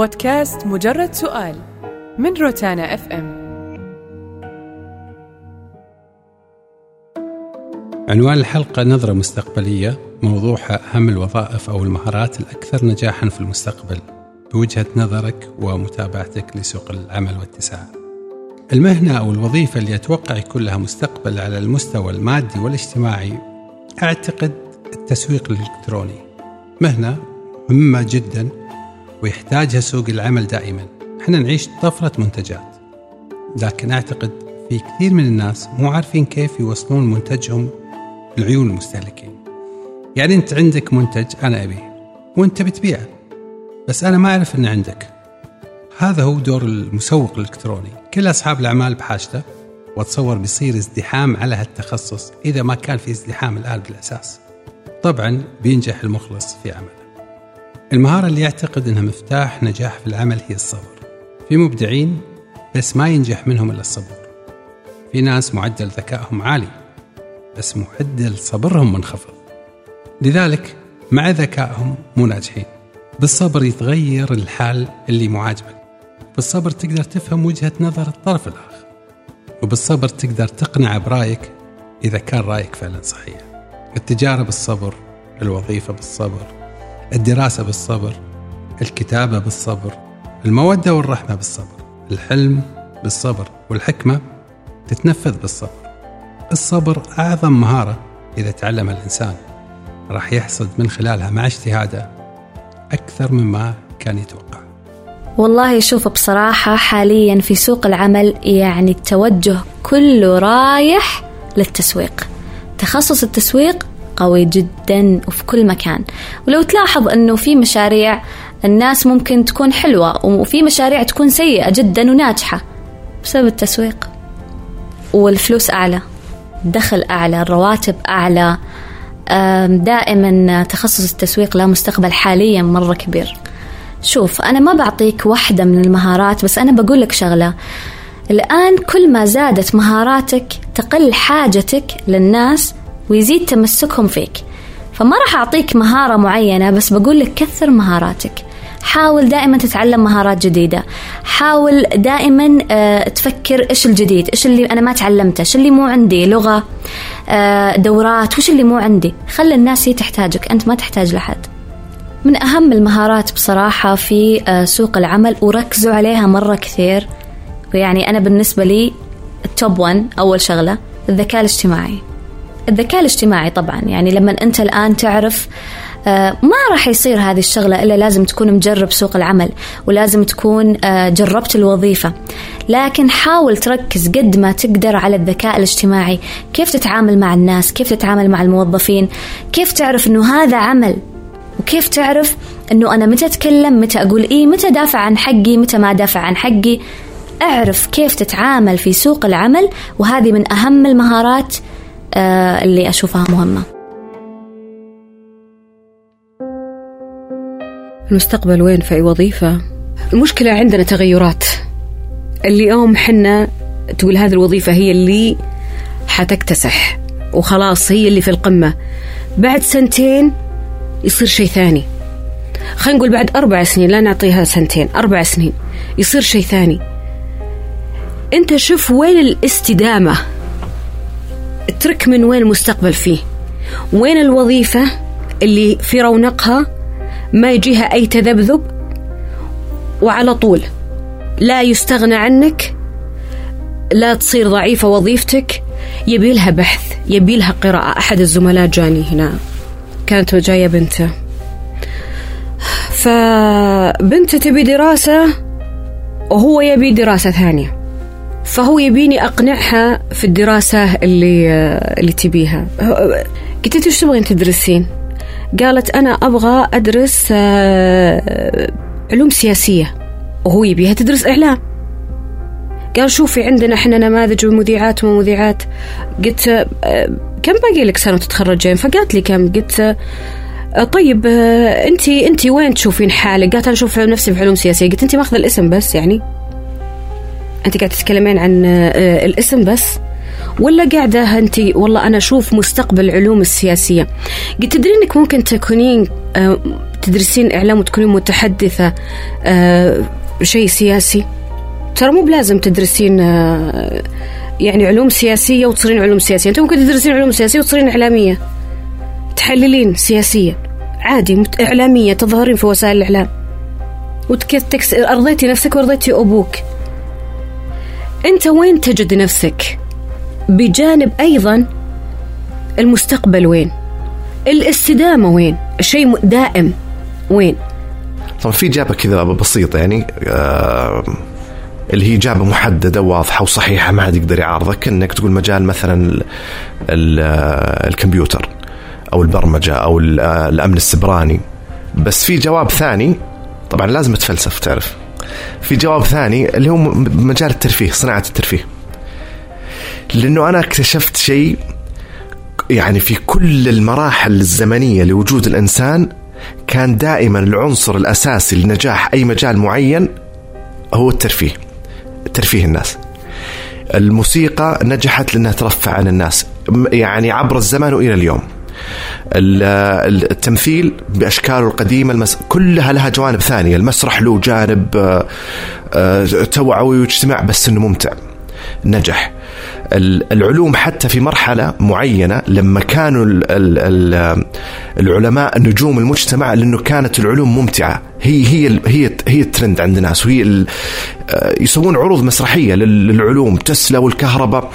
بودكاست مجرد سؤال من روتانا اف ام عنوان الحلقة نظرة مستقبلية موضوعها أهم الوظائف أو المهارات الأكثر نجاحا في المستقبل بوجهة نظرك ومتابعتك لسوق العمل واتساعه. المهنة أو الوظيفة اللي أتوقع يكون لها مستقبل على المستوى المادي والاجتماعي أعتقد التسويق الإلكتروني. مهنة مهمة جدا ويحتاجها سوق العمل دائما. إحنا نعيش طفرة منتجات. لكن أعتقد في كثير من الناس مو عارفين كيف يوصلون منتجهم لعيون المستهلكين. يعني أنت عندك منتج أنا أبيه وأنت بتبيعه بس أنا ما أعرف أنه عندك هذا هو دور المسوق الإلكتروني كل أصحاب الأعمال بحاجته وأتصور بيصير ازدحام على هالتخصص إذا ما كان في ازدحام الآن بالأساس طبعا بينجح المخلص في عمله المهارة اللي يعتقد أنها مفتاح نجاح في العمل هي الصبر. في مبدعين بس ما ينجح منهم إلا الصبر. في ناس معدل ذكائهم عالي بس معدل صبرهم منخفض. لذلك مع ذكائهم مو ناجحين. بالصبر يتغير الحال اللي مو عاجبك. بالصبر تقدر تفهم وجهة نظر الطرف الآخر. وبالصبر تقدر تقنع برأيك إذا كان رأيك فعلا صحيح. التجارة بالصبر الوظيفة بالصبر. الدراسة بالصبر الكتابة بالصبر المودة والرحمة بالصبر الحلم بالصبر والحكمة تتنفذ بالصبر. الصبر أعظم مهارة إذا تعلمها الإنسان. راح يحصد من خلالها مع اجتهاده أكثر مما كان يتوقع. والله شوف بصراحة حاليا في سوق العمل يعني التوجه كله رايح للتسويق. تخصص التسويق قوي جدا وفي كل مكان. ولو تلاحظ أنه في مشاريع الناس ممكن تكون حلوة وفي مشاريع تكون سيئة جدا وناجحة بسبب التسويق. والفلوس أعلى الدخل أعلى الرواتب أعلى. دائما تخصص التسويق له مستقبل حاليا مرة كبير. شوف أنا ما بعطيك واحدة من المهارات بس أنا بقول لك شغلة. الآن كل ما زادت مهاراتك تقل حاجتك للناس ويزيد تمسكهم فيك. فما راح أعطيك مهارة معينة بس بقول لك كثر مهاراتك. حاول دائما تتعلم مهارات جديدة. حاول دائما آه، تفكر إيش الجديد إيش اللي أنا ما تعلمته إيش اللي مو عندي لغة آه، دورات وش اللي مو عندي. خلي الناس هي تحتاجك أنت ما تحتاج لحد. من أهم المهارات بصراحة في آه، سوق العمل وركزوا عليها مرة كثير. ويعني أنا بالنسبة لي التوب 1 أول شغلة الذكاء الاجتماعي. الذكاء الاجتماعي طبعا. يعني لما أنت الآن تعرف آه، ما راح يصير هذه الشغلة إلا لازم تكون مجرب سوق العمل ولازم تكون آه، جربت الوظيفة. لكن حاول تركز قد ما تقدر على الذكاء الاجتماعي. كيف تتعامل مع الناس؟ كيف تتعامل مع الموظفين؟ كيف تعرف أنه هذا عمل؟ وكيف تعرف أنه أنا متى أتكلم متى أقول إيه متى دافع عن حقي متى ما دافع عن حقي؟ اعرف كيف تتعامل في سوق العمل. وهذه من أهم المهارات اللي أشوفها مهمة. المستقبل وين في أي وظيفة؟ المشكلة عندنا تغيرات. اليوم حنا تقول هذه الوظيفة هي اللي حتكتسح وخلاص هي اللي في القمة. بعد سنتين يصير شيء ثاني. خلينا نقول بعد أربع سنين لا نعطيها سنتين أربع سنين يصير شيء ثاني. أنت شوف وين الاستدامة. اترك من وين المستقبل فيه. وين الوظيفة اللي في رونقها؟ ما يجيها أي تذبذب؟ وعلى طول لا يستغنى عنك لا تصير ضعيفة وظيفتك. يبي لها بحث يبي لها قراءة. أحد الزملاء جاني هنا. كانت جاية بنته. فبنته تبي دراسة وهو يبي دراسة ثانية. فهو يبيني أقنعها في الدراسة اللي اللي تبيها. قلت له إيش تبغين تدرسين؟ قالت أنا أبغى أدرس آه، علوم سياسية. وهو يبيها تدرس إعلام. قال شوفي عندنا إحنا نماذج ومذيعات ومذيعات. قلت آه، كم باقي لك سنة تتخرجين؟ فقالت لي كم؟ قلت آه، طيب انت انت وين تشوفين حالك؟ قالت أنا أشوف نفسي في علوم سياسية، قلت انت ماخذة الاسم بس يعني؟ أنت قاعدة تتكلمين عن الاسم بس؟ ولا قاعدة أنت والله أنا أشوف مستقبل العلوم السياسية. قلت تدري أنك ممكن تكونين آه، تدرسين إعلام وتكونين متحدثة آه شيء سياسي؟ ترى مو بلازم تدرسين آه يعني علوم سياسية وتصيرين علوم سياسية. أنت ممكن تدرسين علوم سياسية وتصيرين إعلامية. تحللين سياسيا عادي إعلامية تظهرين في وسائل الإعلام. تكس... أرضيتي نفسك وأرضيتي أبوك. أنت وين تجد نفسك؟ بجانب أيضا المستقبل وين؟ الاستدامة وين؟ الشيء م- دائم وين؟ طبعا في إجابة كذا بسيطة يعني آه اللي هي إجابة محددة واضحة وصحيحة ما حد يقدر يعارضك. إنك تقول مجال مثلا ال ال الكمبيوتر أو البرمجة أو ال- الأمن السبراني. بس في جواب ثاني طبعا لازم تفلسف تعرف. في جواب ثاني اللي هو مجال الترفيه صناعة الترفيه. لأنه أنا اكتشفت شيء يعني في كل المراحل الزمنية لوجود الإنسان كان دائما العنصر الأساسي لنجاح أي مجال معين هو الترفيه ترفيه الناس. الموسيقى نجحت لأنها ترفع عن الناس يعني عبر الزمن وإلى اليوم. ال- ال- التمثيل بأشكاله القديمة المس... كلها لها جوانب ثانية. المسرح له جانب آه، آه، توعوي واجتماع بس أنه ممتع نجح. ال- العلوم حتى في مرحلة معينة لما كانوا ال ال ال العلماء نجوم المجتمع لأنه كانت العلوم ممتعة. هي هي هي هي الترند عند الناس وهي آه، يسوون عروض مسرحية لل- للعلوم تسلا والكهرباء.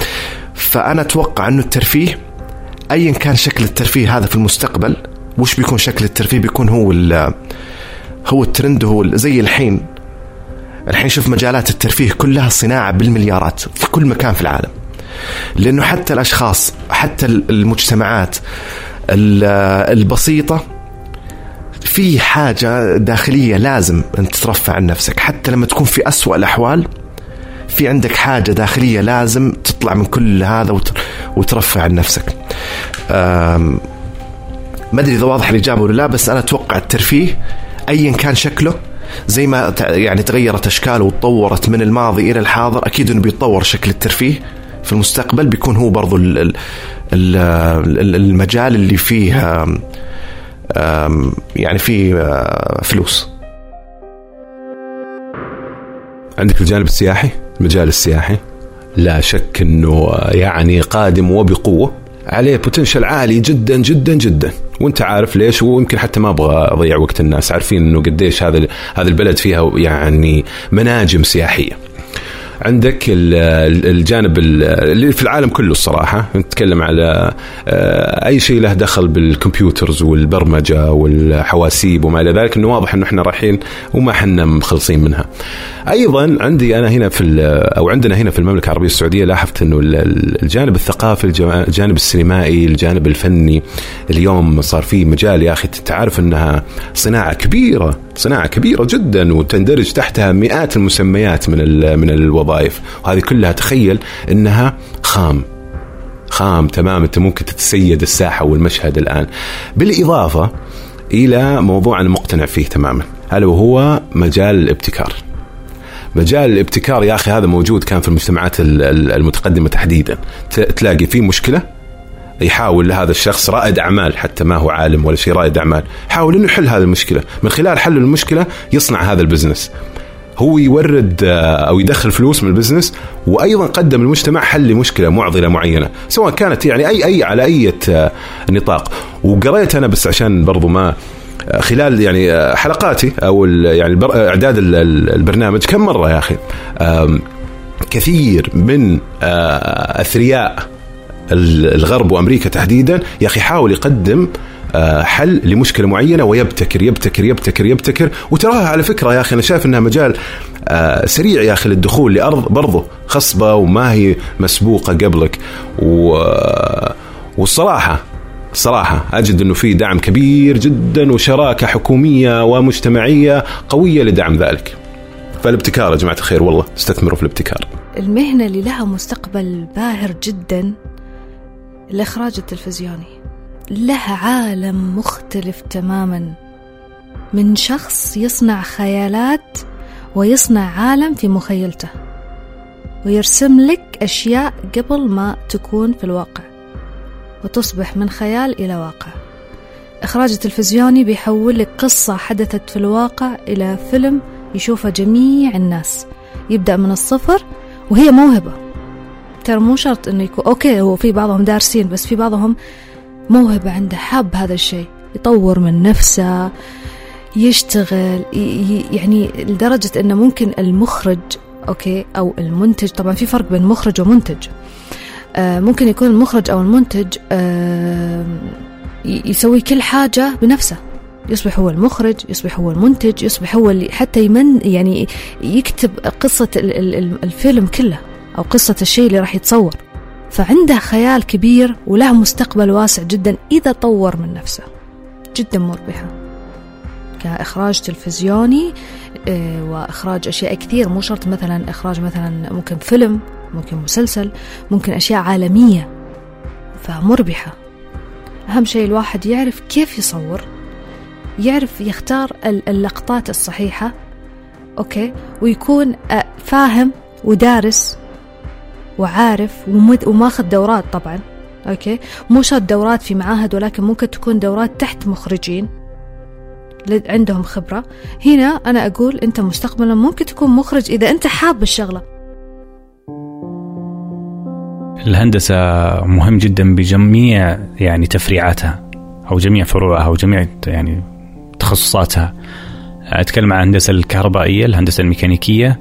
فأنا أتوقع أنه الترفيه ايا كان شكل الترفيه هذا في المستقبل وش بيكون شكل الترفيه؟ بيكون هو ال- هو الترند هو زي الحين. الحين شوف مجالات الترفيه كلها صناعة بالمليارات في كل مكان في العالم. لأنه حتى الأشخاص حتى ال- المجتمعات ال- البسيطة في حاجة داخلية لازم أن تترفع عن نفسك. حتى لما تكون في أسوأ الأحوال في عندك حاجة داخلية لازم تطلع من كل هذا وت- وترفع عن نفسك. ما أدري إذا واضح الاجابه ولا لا بس أنا أتوقع الترفيه ايا كان شكله زي ما يعني تغيرت أشكاله وتطورت من الماضي إلى الحاضر أكيد إنه بيتطور شكل الترفيه في المستقبل بيكون هو برضو ال- ال- ال- ال- المجال اللي فيه يعني فيه أه، فلوس. عندك الجانب السياحي؟ المجال السياحي؟ لا شك إنه يعني قادم وبقوة. عليه بوتنشل عالي جدا جدا جدا. وانت عارف ليش؟ ويمكن حتى ما أبغى أضيع وقت الناس. عارفين إنه قديش هذا هذا البلد فيها يعني مناجم سياحية. عندك ال- ال- الجانب ال- اللي في العالم كله الصراحة. نتكلم على آه، أي شيء له دخل بالكمبيوترز والبرمجة والحواسيب وما إلى ذلك أنه واضح أنه إحنا رايحين وما حنا مخلصين منها. أيضا عندي أنا هنا في أو عندنا هنا في المملكة العربية السعودية لاحظت ال- الجانب الثقافي الجانب السينمائي الجانب الفني اليوم صار في مجال يا أخي تعرف أنها صناعة كبيرة صناعة كبيرة جدا وتندرج تحتها مئات المسميات من من الوظائف. وهذه كلها تخيل إنها خام. خام تمام. أنت ممكن تتسيد الساحة والمشهد الآن. بالإضافة إلى موضوع أنا مقتنع فيه تماما. الا وهو مجال الابتكار؟ مجال الابتكار يا أخي هذا موجود كان في المجتمعات ال- ال- المتقدمة تحديدا. تلاقي في مشكلة؟ يحاول هذا الشخص رائد أعمال حتى ما هو عالم ولا شيء رائد أعمال. يحاول إنه يحل هذه المشكلة. من خلال حل المشكلة يصنع هذا ال business. هو يورد آه، أو يدخل فلوس من ال business وأيضا قدم للمجتمع حل لمشكلة معضلة معينة سواء كانت يعني أي أي على أي آه، نطاق. وقريت أنا بس عشان برضو ما آه، خلال يعني حلقاتي أو يعني إعداد ال- ال- البرنامج كم مرة يا أخي؟ كثير من أثرياء الغرب وأمريكا تحديدا يا أخي حاول يقدم آه، حل لمشكلة معينة ويبتكر يبتكر يبتكر يبتكر. وتراها على فكرة يا أخي أنا شايف إنها مجال آه، سريع يا أخي للدخول لأرض برضه خصبة وما هي مسبوقة قبلك. والصراحه صراحة أجد أنه في دعم كبير جدا وشراكة حكومية ومجتمعية قوية لدعم ذلك. فالابتكار يا جماعة الخير والله استثمروا في الابتكار. المهنة اللي لها مستقبل باهر جدا الإخراج التلفزيوني. لها عالم مختلف تماما. من شخص يصنع خيالات ويصنع عالم في مخيلته. ويرسم لك أشياء قبل ما تكون في الواقع. وتصبح من خيال إلى واقع. إخراج التلفزيوني بيحول لك قصة حدثت في الواقع إلى فيلم يشوفه جميع الناس. يبدأ من الصفر وهي موهبة. ترى مو شرط إنه يكون okay هو في بعضهم دارسين بس في بعضهم موهبة عنده حاب هذا الشيء. يطور من نفسه يشتغل يعني لدرجة إنه ممكن المخرج okay أو المنتج طبعا في فرق بين مخرج ومنتج. آه ممكن يكون المخرج أو المنتج يسوي كل حاجة بنفسه. يصبح هو المخرج يصبح هو المنتج يصبح هو اللي حتى يمن يعني يكتب قصة ال- ال- ال- الفيلم كله. أو قصة الشيء اللي راح يتصور. فعنده خيال كبير وله مستقبل واسع جدا إذا طور من نفسه. جدا مربحة كإخراج تلفزيوني آه، وإخراج أشياء كثير. مو شرط مثلا إخراج مثلا ممكن فيلم ممكن مسلسل ممكن أشياء عالمية. فمربحة أهم شيء الواحد يعرف كيف يصور يعرف يختار ال- اللقطات الصحيحة okay؟ ويكون آه، فاهم ودارس وعارف ومد- وماخذ دورات طبعا okay؟ مو شرط دورات في معاهد ولكن ممكن تكون دورات تحت مخرجين عندهم خبرة. هنا أنا أقول أنت مستقبلا ممكن تكون مخرج إذا أنت حاب الشغلة. الهندسة مهم جدا بجميع يعني تفريعاتها أو جميع فروعها أو جميع يعني تخصصاتها. أتكلم عن الهندسة الكهربائية الهندسة الميكانيكية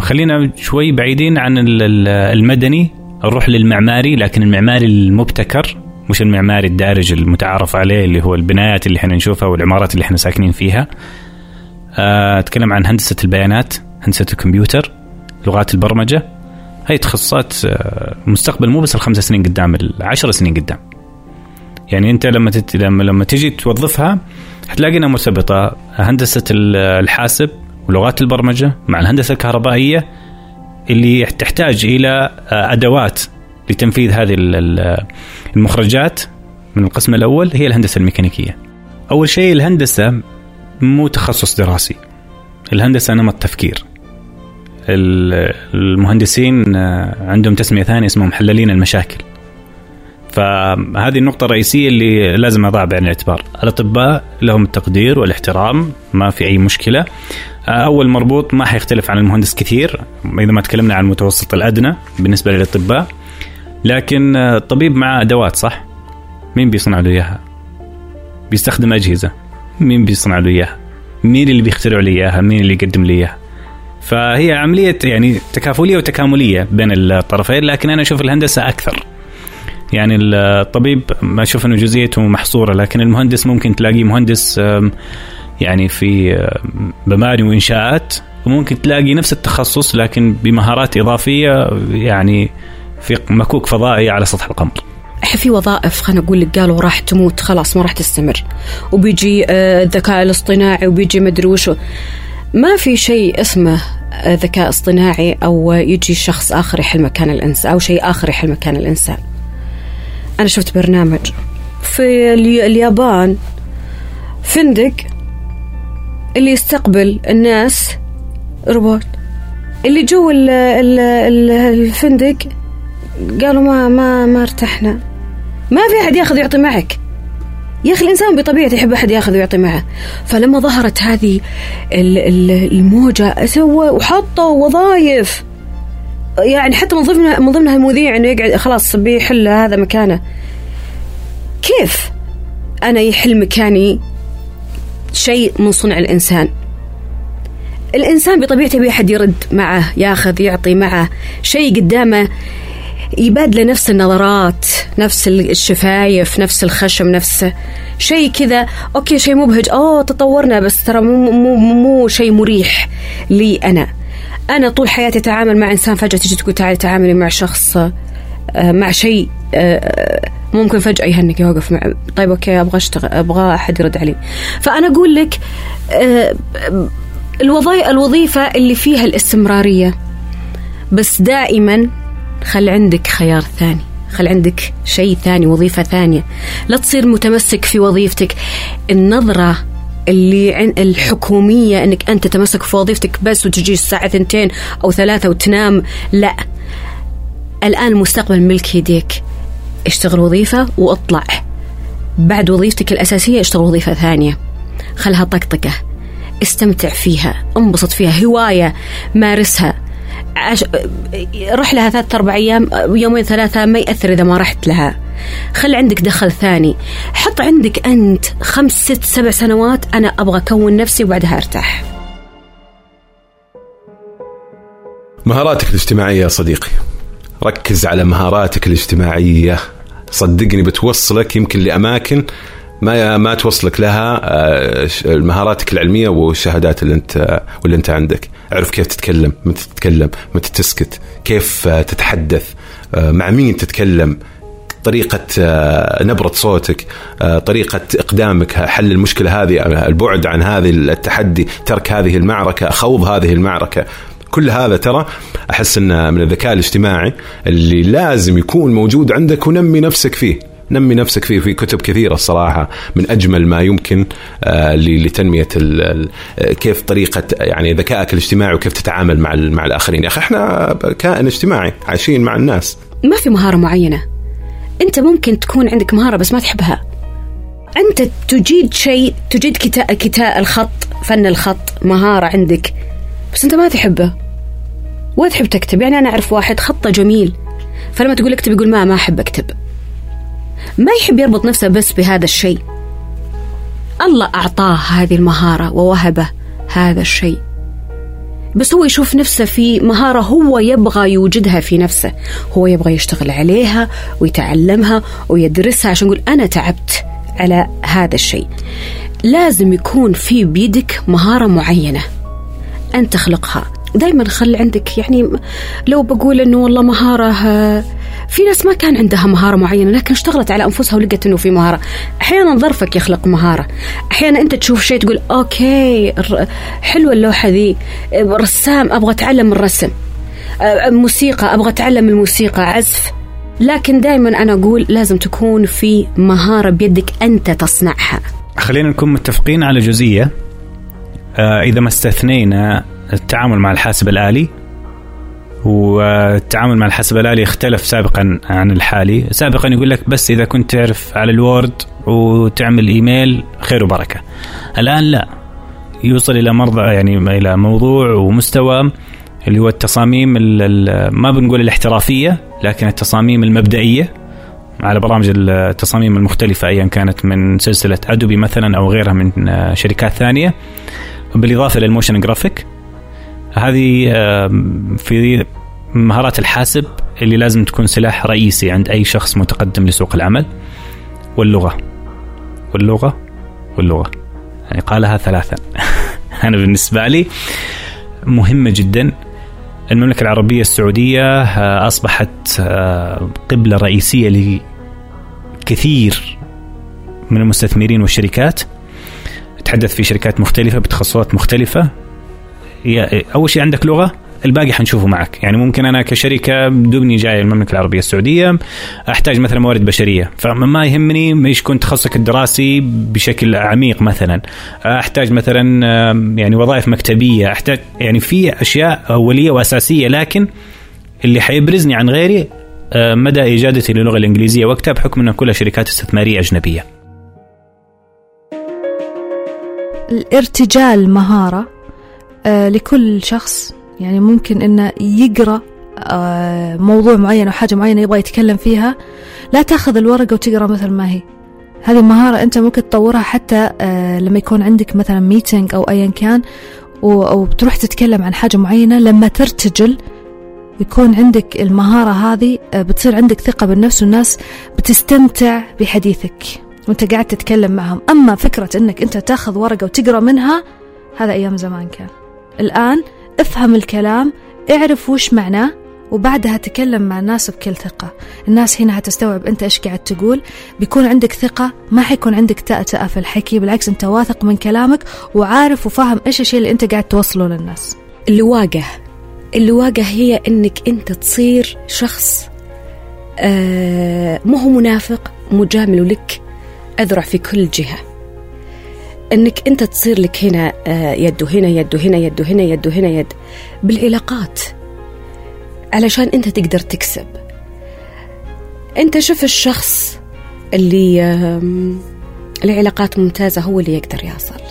خلينا شوي بعيدين عن ال- ال- المدني. نروح للمعماري لكن المعماري المبتكر مش المعماري الدارج المتعارف عليه اللي هو البنايات اللي إحنا نشوفها والعمارات اللي إحنا ساكنين فيها. آه، أتكلم عن هندسة البيانات هندسة الكمبيوتر لغات البرمجة. هاي تخصصات آه، مستقبل مو بس الخمس سنين قدام العشر سنين قدام. يعني أنت لما. لما لما تجي توظفها حتلاقي انها مرتبطه هندسة ال- الحاسب ولغات البرمجة مع الهندسة الكهربائية اللي تحتاج إلى آه، أدوات لتنفيذ هذه ال- ال- المخرجات من القسم الأول هي الهندسة الميكانيكية. أول شيء الهندسة مو تخصص دراسي. الهندسة نمط تفكير. ال- المهندسين آه، عندهم تسمية ثانية اسمهم محللين المشاكل. فهذه النقطة الرئيسية اللي لازم أضع بعين الاعتبار الأطباء لهم التقدير والاحترام ما في أي مشكلة أول مربوط ما حيختلف عن المهندس كثير إذا ما تكلمنا عن المتوسط الأدنى بالنسبة للأطباء. لكن الطبيب معه أدوات صح؟ مين بيصنع له إياها؟ بيستخدم أجهزة. مين بيصنع له إياها؟ مين اللي بيخترع له إياها؟ مين اللي يقدم له إياها؟ فهي عملية يعني تكافلية وتكاملية بين الطرفين لكن أنا أشوف الهندسة أكثر. يعني الطبيب ما أشوف إنه جزئيته محصورة لكن المهندس ممكن تلاقيه مهندس يعني في آم، مباني وإنشاءات وممكن تلاقي نفس التخصص لكن بمهارات إضافية يعني في مكوك فضائي على سطح القمر. في وظائف خلينا نقول لك قالوا راح تموت خلاص ما راح تستمر. وبيجي آه، الذكاء الاصطناعي وبيجي مدري وشو. ما في شيء اسمه آه، ذكاء اصطناعي أو يجي شخص آخر يحل مكان الإنسان أو شيء آخر يحل مكان الإنسان. أنا شفت برنامج في الي- اليابان. فندق اللي يستقبل الناس روبوت. اللي جو ال- ال- ال- الفندق قالوا ما ما ما ارتحنا. ما في أحد ياخذ ويعطي معك. يا أخي الإنسان بطبيعته يحب أحد ياخذ ويعطي معه. فلما ظهرت هذه ال- ال- الموجة سوى وحطوا وظائف. يعني حتى من ضمنها من ضمنها المذيع إنه يقعد خلاص بيحل هذا مكانه. كيف أنا يحل مكاني شيء من صنع الإنسان. الإنسان بطبيعته يبي أحد يرد معه ياخذ يعطي معه شيء قدامه يبادله نفس النظرات نفس الشفايف نفس الخشم نفس شيء كذا. okay شيء مبهج. أوه تطورنا بس ترى مو مو مو, شيء مريح لي أنا. أنا طول حياتي أتعامل مع إنسان فجأة تجي تقول تعالي تعاملي مع شخص مع شيء آه، ممكن فجأة يهنك يوقف مع. طيب أوكي أبغى أشتغل أبغى أحد يرد علي. فأنا أقول لك آه، الوظائف الوظيفة اللي فيها الاستمرارية. بس دائما خل عندك خيار ثاني خل عندك شيء ثاني وظيفة ثانية. لا تصير متمسك في وظيفتك. النظرة اللي الحكومية إنك أنت تتمسك في وظيفتك بس وتجي الساعة ثنتين أو ثلاثة وتنام لا. الآن المستقبل ملك يديك اشتغل وظيفة وأطلع. بعد وظيفتك الأساسية اشتغل وظيفة ثانية. خلها طقطقة. استمتع فيها. انبسط فيها. هواية. مارسها. عش... روح لها ثلاثة أربع أيام يومين ثلاثة ما يأثر إذا ما رحت لها. خلي عندك دخل ثاني. حط عندك أنت خمس ست سبع سنوات أنا أبغى أكون نفسي وبعدها أرتاح. مهاراتك الاجتماعية يا صديقي. ركز على مهاراتك الاجتماعية. صدقني بتوصلك يمكن لأماكن ما ما توصلك لها آه، مهاراتك العلمية والشهادات اللي انت واللي انت عندك. اعرف كيف تتكلم متى تتكلم متى تسكت كيف آه، تتحدث آه، مع مين تتكلم طريقة نبرة صوتك طريقة إقدامك حل المشكلة هذه البعد عن هذه التحدي ترك هذه المعركة خوض هذه المعركة. كل هذا ترى أحس إنه من الذكاء الاجتماعي اللي لازم يكون موجود عندك ونمي نفسك فيه. نمي نفسك فيه في كتب كثيرة الصراحة من أجمل ما يمكن آه، لتنمية كيف طريقة يعني ذكائك الاجتماعي وكيف تتعامل مع مع الآخرين. يا أخي إحنا كائن اجتماعي عايشين مع الناس. ما في مهارة معينة. أنت ممكن تكون عندك مهارة بس ما تحبها. أنت تجيد شيء تجيد كتاء كتاء الخط فن الخط مهارة عندك. بس أنت ما تحبه. ولا تحب تكتب؟ يعني أنا أعرف واحد خطة جميل. فلما تقول اكتب يقول ما ما أحب أكتب. ما يحب يربط نفسه بس بهذا الشيء. الله أعطاه هذه المهارة ووهبه هذا الشيء. بس هو يشوف نفسه في مهارة هو يبغى يوجدها في نفسه. هو يبغى يشتغل عليها ويتعلمها ويدرسها عشان يقول أنا تعبت على هذا الشيء. لازم يكون في بيدك مهارة معينة. أن تخلقها. دائما خلي عندك يعني لو بقول إنه والله مهارة في ناس ما كان عندها مهارة معينة لكن اشتغلت على أنفسها ولقت إنه في مهارة. أحيانا ظرفك يخلق مهارة. أحيانا أنت تشوف شيء تقول أوكي حلوة اللوحة ذي رسام أبغى أتعلم الرسم. موسيقى أبغى أتعلم الموسيقى عزف. لكن دائما أنا أقول لازم تكون في مهارة بيدك أنت تصنعها. خلينا نكون متفقين على جزئية. آه إذا ما استثنينا التعامل مع الحاسب الآلي والتعامل مع الحاسب الآلي اختلف سابقا عن الحالي. سابقا يقول لك بس إذا كنت تعرف على الوورد وتعمل إيميل خير وبركة. الآن لا. يوصل إلى مرضى يعني إلى موضوع ومستوى اللي هو التصاميم ما بنقول الاحترافية لكن التصاميم المبدئية على برامج التصاميم المختلفة أيا كانت من سلسلة Adobe مثلا أو غيرها من شركات ثانية. بالإضافة لل motion graphic هذه في مهارات الحاسب اللي لازم تكون سلاح رئيسي عند أي شخص متقدم لسوق العمل واللغة. واللغة واللغة. يعني قالها ثلاثا. أنا بالنسبة لي مهمة جدا. المملكة العربية السعودية آه، أصبحت آه، قبلة رئيسية لكثير من المستثمرين والشركات. تحدث في شركات مختلفة بتخصصات مختلفة. أول شيء عندك لغة الباقي حنشوفه معك. يعني ممكن أنا كشركة دوبني جاي المملكة العربية السعودية أحتاج مثلا موارد بشرية. فما يهمني إيش يكون تخصصك الدراسي بشكل عميق مثلا. أحتاج مثلا يعني وظائف مكتبية. أحتاج يعني في أشياء أولية وأساسية لكن اللي حيبرزني عن غيري مدى اجادتي للغة الإنجليزية وقتها بحكم انها كلها شركات استثمارية أجنبية. الارتجال مهارة آه، لكل شخص. يعني ممكن إنه يقرأ آه، موضوع معين أو حاجة معينة يبغى يتكلم فيها. لا تأخذ الورقة وتقرأ مثل ما هي. هذه مهارة أنت ممكن تطورها حتى آه، لما يكون عندك مثلا ميتينج أو أيا كان أو بتروح تتكلم عن حاجة معينة. لما ترتجل يكون عندك المهارة هذه بتصير عندك ثقة بالنفس والناس بتستمتع بحديثك. وانت قاعد تتكلم معهم. أما فكرة أنك أنت تاخذ ورقة وتقرأ منها هذا أيام زمان كان. الآن افهم الكلام اعرف وش معناه وبعدها تكلم مع الناس بكل ثقة. الناس هنا هتستوعب أنت إيش قاعد تقول. بيكون عندك ثقة ما حيكون عندك تأتأة في الحكي بالعكس أنت واثق من كلامك وعارف وفاهم إيش الشيء اللي أنت قاعد توصله للناس. اللواقة اللواقة هي أنك أنت تصير شخص آه مو هو منافق مجامل لك أذرع في كل جهة. إنك أنت تصير لك هنا آه، يد وهنا يد وهنا يد وهنا يد وهنا يد. بالعلاقات. علشان أنت تقدر تكسب. أنت شوف الشخص اللي العلاقات ممتازة هو اللي يقدر يصل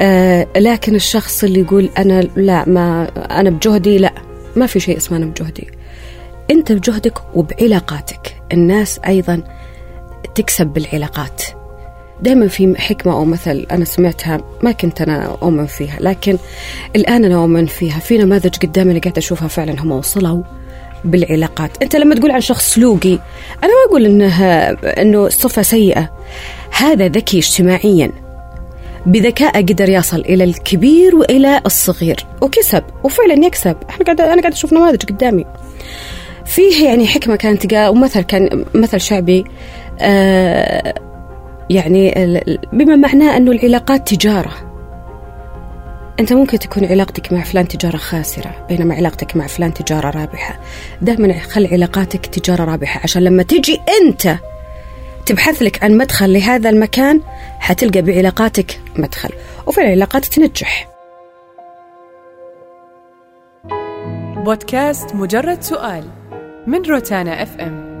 آه لكن الشخص اللي يقول أنا لا ما أنا بجهدي لا ما في شيء اسمه أنا بجهدي. أنت بجهدك وبعلاقاتك. الناس أيضا تكسب بالعلاقات. دائما في حكمة أو مثل أنا سمعتها ما كنت أنا أؤمن فيها لكن الآن أنا أؤمن فيها. في نماذج قدامي اللي قاعدة أشوفها فعلا هم وصلوا بالعلاقات. أنت لما تقول عن شخص سلوقي أنا ما أقول إنه إنه صفة سيئة. هذا ذكي اجتماعيا. بذكاء قدر يصل إلى الكبير وإلى الصغير وكسب وفعلا يكسب. إحنا قاعد أنا قاعد أشوف نماذج قدامي. فيه يعني حكمة كانت ومثل كان مثل شعبي يعني ال- ال- بما معناه أنه العلاقات تجارة. أنت ممكن تكون علاقتك مع فلان تجارة خاسرة بينما علاقتك مع فلان تجارة رابحة. دائما خل علاقاتك تجارة رابحة عشان لما تجي أنت تبحث لك عن مدخل لهذا المكان حتلقى بعلاقاتك مدخل وفي العلاقات تنجح. بودكاست مجرد سؤال من روتانا اف ام